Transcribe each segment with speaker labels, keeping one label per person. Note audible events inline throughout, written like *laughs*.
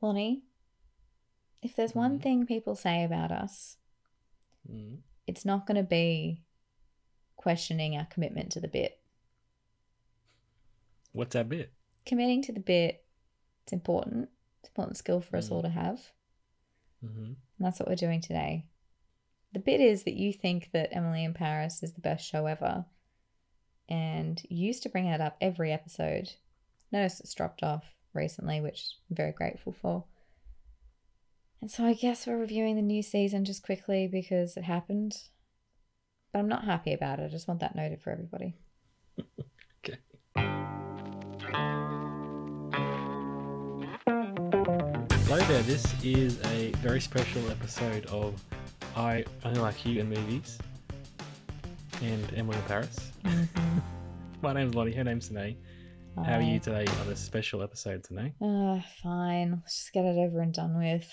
Speaker 1: Lonnie, if there's one thing people say about us,
Speaker 2: Mm.
Speaker 1: it's not going to be questioning our commitment to the bit.
Speaker 2: What's that bit?
Speaker 1: Committing to the bit, it's important. It's an important skill for us
Speaker 2: Mm.
Speaker 1: all to have.
Speaker 2: Mm-hmm.
Speaker 1: And that's what we're doing today. The bit is that you think that Emily in Paris is the best show ever. And you used to bring that up every episode. Notice it's dropped off recently, which I'm very grateful for. And so I guess we're reviewing the new season just quickly because it happened. But I'm not happy about it. I just want that noted for everybody.
Speaker 2: Okay. Hello there. This is a very special episode of I Only Like You and Movies and Emily in Paris. Mm-hmm. *laughs* My name's Lonnie. Her name's Sine. How are you today on this special episode today?
Speaker 1: Uh, fine. Let's just get it over and done with.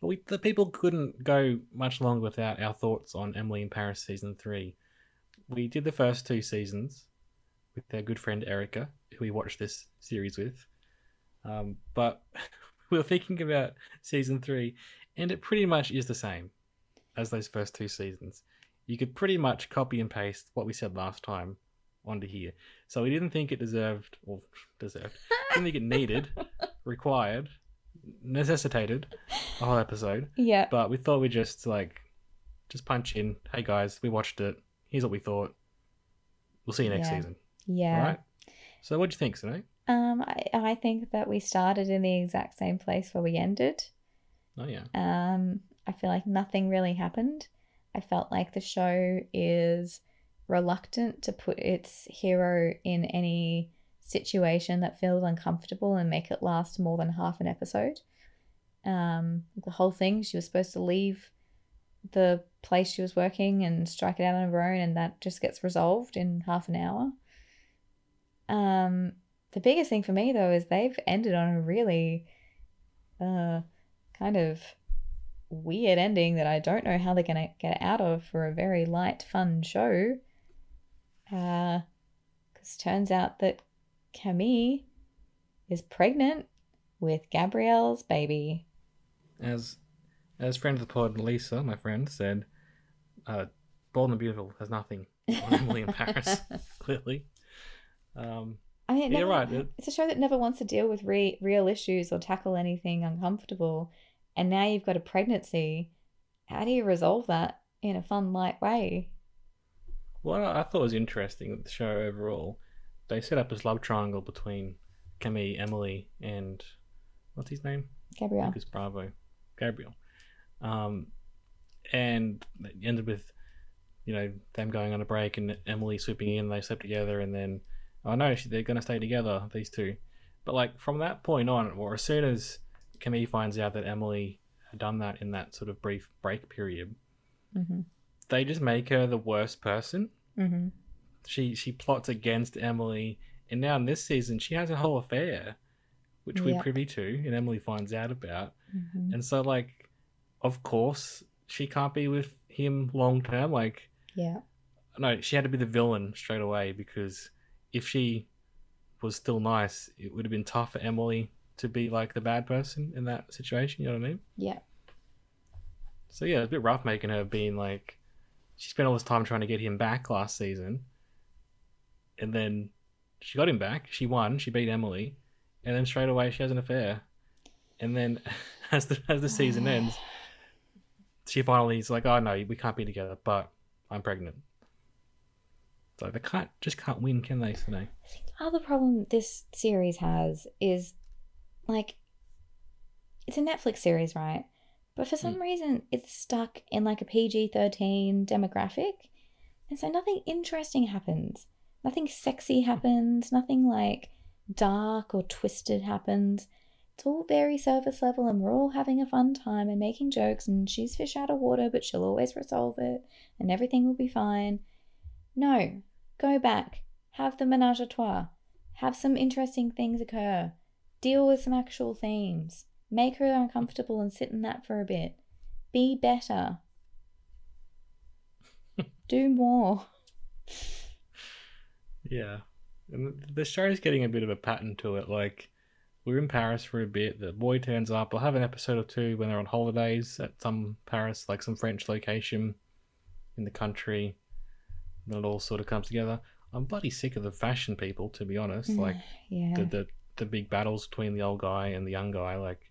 Speaker 2: We, the people couldn't go much longer without our thoughts on Emily in Paris season three. We did the first two seasons with our good friend Erica, who we watched this series with. Um, but *laughs* we were thinking about season three, and it pretty much is the same as those first two seasons. You could pretty much copy and paste what we said last time onto here. So we didn't think it deserved, or deserved, *laughs* didn't think it needed, required, necessitated a whole episode.
Speaker 1: Yeah.
Speaker 2: But we thought we'd just like, just punch in. Hey guys, we watched it. Here's what we thought. We'll see you next
Speaker 1: Yeah.
Speaker 2: season.
Speaker 1: yeah.
Speaker 2: All right. So what'd you think, Sine?
Speaker 1: Um, I, I think that we started in the exact same place where we ended.
Speaker 2: Oh yeah.
Speaker 1: Um, I feel like nothing really happened. I felt like the show is reluctant to put its hero in any situation that feels uncomfortable and make it last more than half an episode. Um, the whole thing, she was supposed to leave the place she was working and strike it out on her own, and that just gets resolved in half an hour. Um, the biggest thing for me though is they've ended on a really, uh, kind of weird ending that I don't know how they're gonna get out of for a very light, fun show. Uh, because turns out that Camille is pregnant with Gabriel's baby.
Speaker 2: As as friend of the pod, Lisa, my friend, said, uh, Bold and Beautiful has nothing *laughs* on Emily in Paris, *laughs* clearly. Um,
Speaker 1: I mean,
Speaker 2: Yeah,
Speaker 1: never-
Speaker 2: right, it-
Speaker 1: It's a show that never wants to deal with re- real issues or tackle anything uncomfortable. And now you've got a pregnancy. How do you resolve that in a fun, light way?
Speaker 2: What I I thought was interesting with the show overall, they set up this love triangle between Camille, Emily, and what's his name?
Speaker 1: Gabriel.
Speaker 2: Lucas Bravo, Gabriel. Um, and it ended with, you know, them going on a break and Emily swooping in. They slept together, and then, oh no, they're gonna stay together, these two. But like from that point on, or as soon as Camille finds out that Emily had done that in that sort of brief break period,
Speaker 1: Mm-hmm.
Speaker 2: They just make her the worst person.
Speaker 1: Mm-hmm.
Speaker 2: She she plots against Emily, and now in this season she has a whole affair, which we're privy to, and Emily finds out about.
Speaker 1: Mm-hmm.
Speaker 2: And so, like, of course, she can't be with him long term. Like,
Speaker 1: Yeah.
Speaker 2: no, she had to be the villain straight away because if she was still nice, it would have been tough for Emily to be like the bad person in that situation. You know what I mean?
Speaker 1: Yeah.
Speaker 2: So yeah, it's a bit rough making her being like she spent all this time trying to get him back last season, and then she got him back. She won. She beat Emily, and then straight away she has an affair, and then *laughs* as the as the season *sighs* ends, she finally is like, "Oh no, we can't be together," but I'm pregnant. So they can't just can't win, can they? Today?
Speaker 1: other problem this series has is like it's a Netflix series, right? But for some hmm. reason it's stuck in like a PG-13 demographic. And so nothing interesting happens. Nothing sexy happens, nothing like dark or twisted happens. It's all very surface level, and we're all having a fun time and making jokes. And she's fish out of water, but she'll always resolve it, and everything will be fine. No, go back, have the menage a trois, have some interesting things occur, deal with some actual themes, make her uncomfortable and sit in that for a bit. Be better. Do more.
Speaker 2: Yeah. And the show's getting a bit of a pattern to it. Like, we're in Paris for a bit. The boy turns up. I'll have an episode or two when they're on holidays at some Paris, like some French location in the country. And it all sort of comes together. I'm bloody sick of the fashion people, to be honest. Mm-hmm. Like,
Speaker 1: yeah.
Speaker 2: the, the, the big battles between the old guy and the young guy. Like,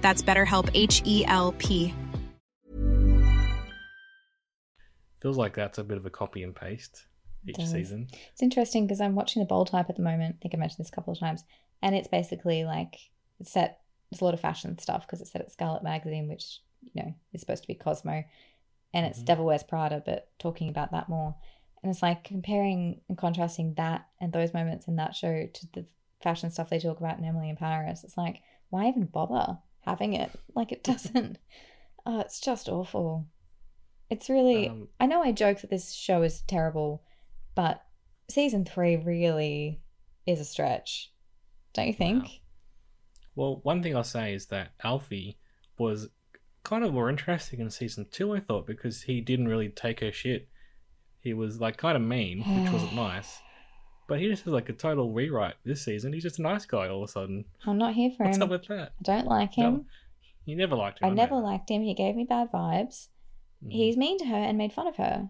Speaker 3: That's BetterHelp H E L P.
Speaker 2: feels like that's a bit of a copy and paste each
Speaker 1: does.
Speaker 2: season.
Speaker 1: It's interesting because I'm watching the Bold Type at the moment. I think I mentioned this a couple of times, and it's basically like it's set. There's a lot of fashion stuff because it's set at Scarlet Magazine, which you know is supposed to be Cosmo, and it's
Speaker 2: Mhm.
Speaker 1: Devil Wears Prada, but talking about that more. And it's like comparing and contrasting that and those moments in that show to the fashion stuff they talk about in Emily in Paris. It's like why even bother having it? *laughs* Like it doesn't. oh, it's just awful. It's really.
Speaker 2: Um,
Speaker 1: I know I joke that this show is terrible, but season three really is a stretch. Don't you think?
Speaker 2: Wow. Well, one thing I'll say is that Alfie was kind of more interesting in season two, I thought, because he didn't really take her shit. He was like kind of mean, which wasn't *sighs* nice. But he just has like a total rewrite this season. He's just a nice guy all of a sudden.
Speaker 1: I'm not here for
Speaker 2: What's
Speaker 1: him.
Speaker 2: up with that?
Speaker 1: I don't like him.
Speaker 2: No, you never liked him.
Speaker 1: I never liked him. He gave me bad vibes.
Speaker 2: Mhm.
Speaker 1: He's mean to her and made fun of her.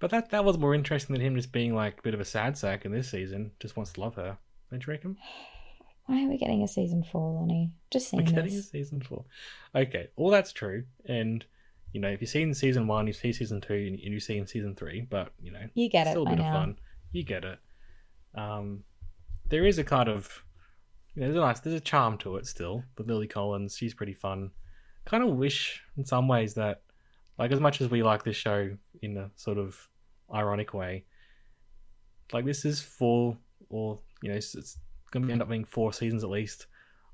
Speaker 2: But that that was more interesting than him just being like a bit of a sad sack in this season. Just wants to love her. Don't you reckon? *sighs*
Speaker 1: Why are we getting a season four, Lonnie? Just
Speaker 2: We're
Speaker 1: seeing
Speaker 2: getting a season four. Okay, all that's true. And you know, if you've seen season one, you see season two, and you've seen season three. But you know,
Speaker 1: You get it
Speaker 2: still a bit
Speaker 1: now.
Speaker 2: of fun. You get it. Um, there is a kind of you know, there's a nice, there's a charm to it still. But Lily Collins, she's pretty fun. Kind of wish in some ways that, like, as much as we like this show in a sort of ironic way, like this is four or you know, it's, it's going to end up being four seasons at least,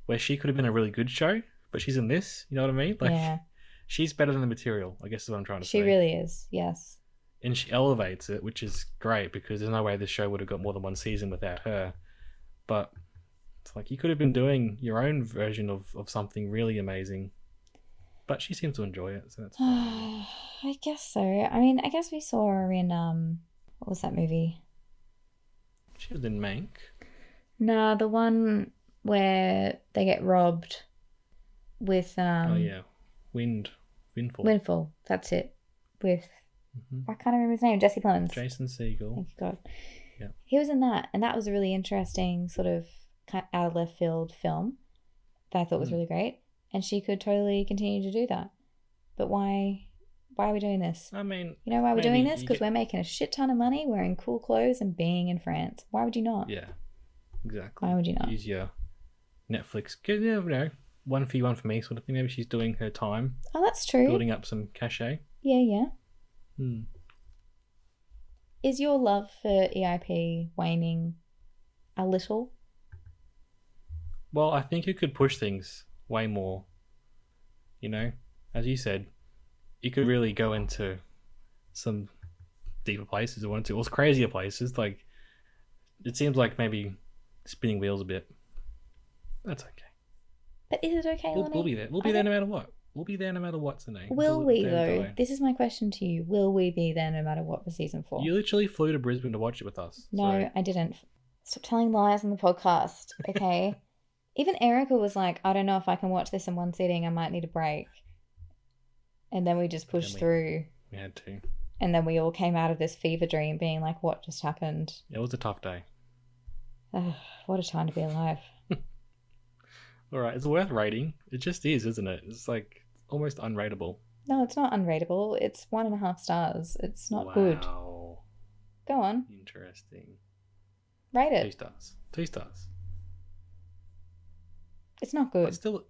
Speaker 2: where she could have been a really good show, but she's in this. You know what I mean? Like,
Speaker 1: yeah,
Speaker 2: she's better than the material. I guess is what I'm trying to
Speaker 1: she
Speaker 2: say She
Speaker 1: really is. Yes.
Speaker 2: And she elevates it, which is great because there's no way this show would have got more than one season without her. But it's like you could have been doing your own version of, of something really amazing. But she seems to enjoy it, so that's fine. *sighs*
Speaker 1: I guess so. I mean, I guess we saw her in um, what was that movie?
Speaker 2: She was in Mank.
Speaker 1: Nah, the one where they get robbed with um
Speaker 2: oh yeah, Wind, Windfall.
Speaker 1: Windfall. That's it. With
Speaker 2: Mhm.
Speaker 1: I can't remember his name. Jesse Plemons.
Speaker 2: Jason Segel.
Speaker 1: Thank you God.
Speaker 2: Yeah.
Speaker 1: He was in that, and that was a really interesting sort of kind out of left field film that I thought was
Speaker 2: Mm.
Speaker 1: really great. And she could totally continue to do that. But why? Why are we doing this?
Speaker 2: I mean,
Speaker 1: You know why we're doing this? Because
Speaker 2: get-
Speaker 1: we're making a shit ton of money, wearing cool clothes, and being in France. Why would you not?
Speaker 2: yeah, exactly.
Speaker 1: Why would you not?
Speaker 2: use your Netflix? 'cause, You know, one for you, one for me, sort of thing. Maybe she's doing her time,
Speaker 1: Oh, that's true.
Speaker 2: building up some cachet.
Speaker 1: Yeah, yeah.
Speaker 2: Hmm.
Speaker 1: Is your love for EIP waning a little?
Speaker 2: Well, I think you could push things way more. You know, as you said, you could really go into some deeper places you wanted to, or crazier places. Like, it seems like maybe spinning wheels a bit. That's okay.
Speaker 1: But is it okay,
Speaker 2: We'll, we'll be there. We'll be
Speaker 1: I
Speaker 2: there no matter what. We'll be there no matter what's the name.
Speaker 1: Will we though? This is my question to you. Will we be there no matter what for season four?
Speaker 2: You literally flew to Brisbane to watch it with us.
Speaker 1: No,
Speaker 2: so-
Speaker 1: I didn't. Stop telling lies on the podcast, okay? *laughs* Even Erica was like, I don't know if I can watch this in one sitting. I might need a break. And then we just pushed
Speaker 2: we-
Speaker 1: through.
Speaker 2: we had to.
Speaker 1: And then we all came out of this fever dream being like, what just happened?
Speaker 2: It was a tough day.
Speaker 1: Ugh, what a time to be alive.
Speaker 2: All right, it's worth rating. It just is, isn't it? It's like almost unrateable.
Speaker 1: No, it's not unrateable. It's one and a half stars. It's not good. Go on,
Speaker 2: Interesting.
Speaker 1: rate it.
Speaker 2: Two stars. Two stars.
Speaker 1: It's not
Speaker 2: But
Speaker 1: good.
Speaker 2: still,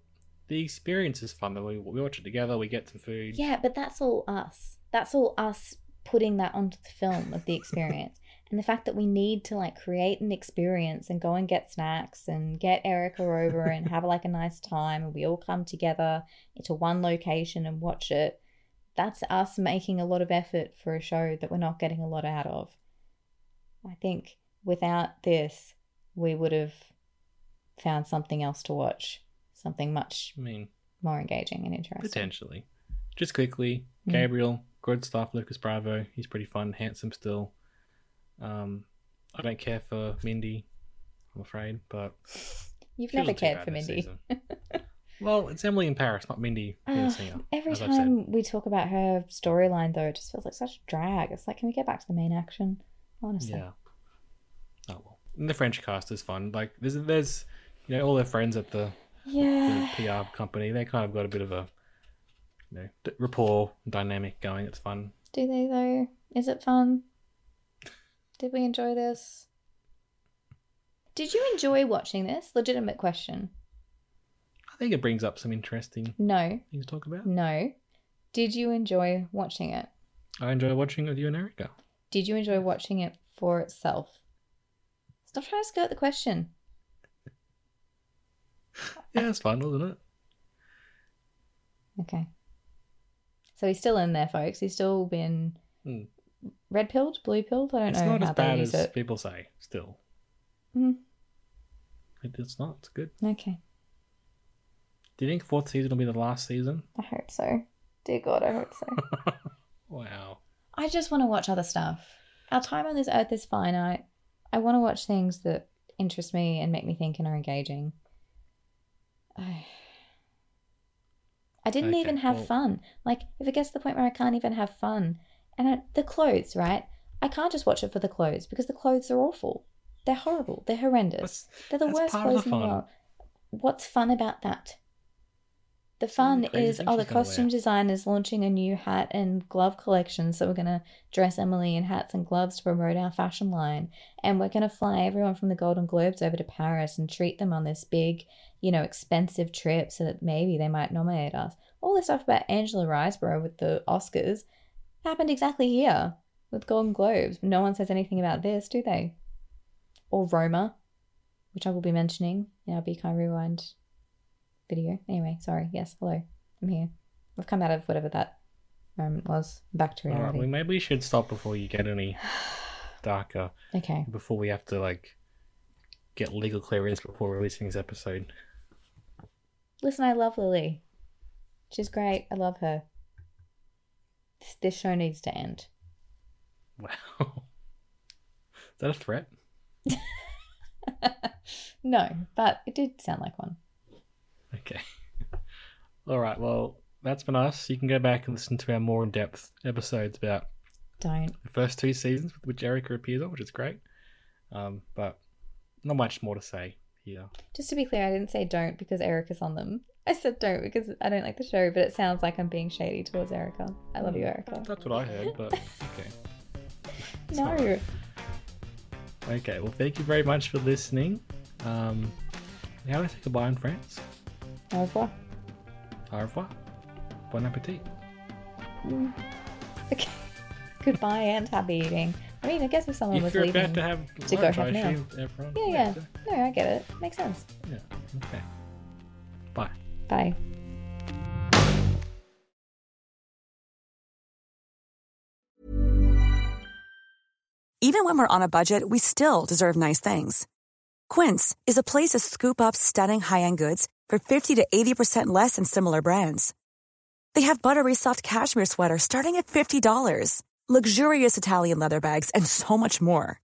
Speaker 2: the experience is fun. We, we watch it together. We get some food.
Speaker 1: Yeah, but that's all us. That's all us putting that onto the film of the experience. And the fact that we need to like create an experience and go and get snacks and get Erica over and have like a nice time and we all come together into one location and watch it. That's us making a lot of effort for a show that we're not getting a lot out of. I think without this, we would have found something else to watch, something much
Speaker 2: I mean,
Speaker 1: more engaging and interesting.
Speaker 2: potentially. Just quickly,
Speaker 1: Mm.
Speaker 2: Gabriel, good stuff. Lucas Bravo, he's pretty fun, handsome still. Um, I don't care for Mindy, I'm afraid, but
Speaker 1: You've never cared for Mindy. *laughs*
Speaker 2: well, it's Emily in Paris, not Mindy
Speaker 1: Ugh,
Speaker 2: singer.
Speaker 1: every
Speaker 2: as I've said.
Speaker 1: time we talk about her storyline, though, it just feels like such a drag. It's like, can we get back to the main action? Honestly.
Speaker 2: Yeah. Oh well. And the French cast is fun. Like there's there's you know all their friends at the, the PR company. They kind of got a bit of a you know rapport dynamic going. It's fun.
Speaker 1: Do they, though? Is it fun? Did we enjoy this? Did you enjoy watching this? Legitimate question.
Speaker 2: I think it brings up some interesting
Speaker 1: No.
Speaker 2: things to talk about.
Speaker 1: No. Did you enjoy watching it?
Speaker 2: I enjoy watching it with you and Erica.
Speaker 1: Did you enjoy watching it for itself? Stop trying to skirt the question.
Speaker 2: Yeah, it's fun, wasn't it?
Speaker 1: Okay. So he's still in there, folks. He's still been
Speaker 2: Hmm.
Speaker 1: Red pilled, blue pilled. I don't
Speaker 2: It's
Speaker 1: know
Speaker 2: It's
Speaker 1: not
Speaker 2: as bad as
Speaker 1: it.
Speaker 2: people say. Still,
Speaker 1: Mhm.
Speaker 2: it, it's not. It's good.
Speaker 1: Okay,
Speaker 2: Do you think fourth season will be the last season?
Speaker 1: I hope so. Dear God, I hope so. *laughs*
Speaker 2: Wow.
Speaker 1: I just want to watch other stuff. Our time on this earth is finite. I want to watch things that interest me and make me think and are engaging. I, *sighs* I didn't
Speaker 2: Okay,
Speaker 1: even have
Speaker 2: well-
Speaker 1: fun. Like, if it gets to the point where I can't even have fun, and I, the clothes, right? I can't just watch it for the clothes because the clothes are awful. They're horrible. They're horrendous.
Speaker 2: That's-
Speaker 1: They're the worst clothes
Speaker 2: the
Speaker 1: in the world. What's fun about that? The fun is oh, the
Speaker 2: she's gonna wear.
Speaker 1: costume designers launching a new hat and glove collection, so we're gonna dress Emily in hats and gloves to promote our fashion line, and we're gonna fly everyone from the Golden Globes over to Paris and treat them on this big, you know, expensive trip, so that maybe they might nominate us. All this stuff about Angela Riseborough with the Oscars happened exactly here with Golden Globes. No one says anything about this, do they? Or Roma, which I will be mentioning in our Be Kind Rewind video. Anyway, sorry. Yes, hello. I'm here. I've come out of whatever that moment was. Back to
Speaker 2: All right,
Speaker 1: reality.
Speaker 2: well, maybe we should stop before you get any *sighs* darker.
Speaker 1: okay.
Speaker 2: Before we have to like get legal clearance before releasing this episode.
Speaker 1: Listen, I love Lily. She's great. I love her. This, this show needs to end.
Speaker 2: Wow. *laughs* Is that a threat? *laughs*
Speaker 1: no, but it did sound like one.
Speaker 2: Okay. *laughs* All right. Well, that's been us. You can go back and listen to our more in-depth episodes about
Speaker 1: Don't.
Speaker 2: the first two seasons, which Erica appears on, which is great. Um, but not much more to say here.
Speaker 1: Just to be clear, I didn't say don't because Erica's on them. I said don't because I don't like the show, but it sounds like I'm being shady towards Erica. I love you, Erica.
Speaker 2: That's what I heard, but okay. *laughs*
Speaker 1: No.
Speaker 2: Okay. Well, thank you very much for listening. Um, how do I say goodbye in France?
Speaker 1: Au revoir.
Speaker 2: Au revoir. Bon appetit. *laughs*
Speaker 1: Okay. Goodbye and happy eating. I mean, I guess if someone
Speaker 2: if
Speaker 1: was
Speaker 2: you're
Speaker 1: leaving
Speaker 2: about to have
Speaker 1: to go have meal. Yeah, yeah. No, I get it. Makes sense.
Speaker 2: yeah. Okay. Bye.
Speaker 1: Bye.
Speaker 4: Even when we're on a budget, we still deserve nice things. Quince is a place to scoop up stunning high-end goods for 50 to 80% less than similar brands. They have buttery soft cashmere sweaters starting at $50, luxurious Italian leather bags, and so much more.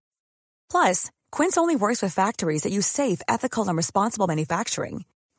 Speaker 4: Plus, Quince only works with factories that use safe, ethical, and responsible manufacturing.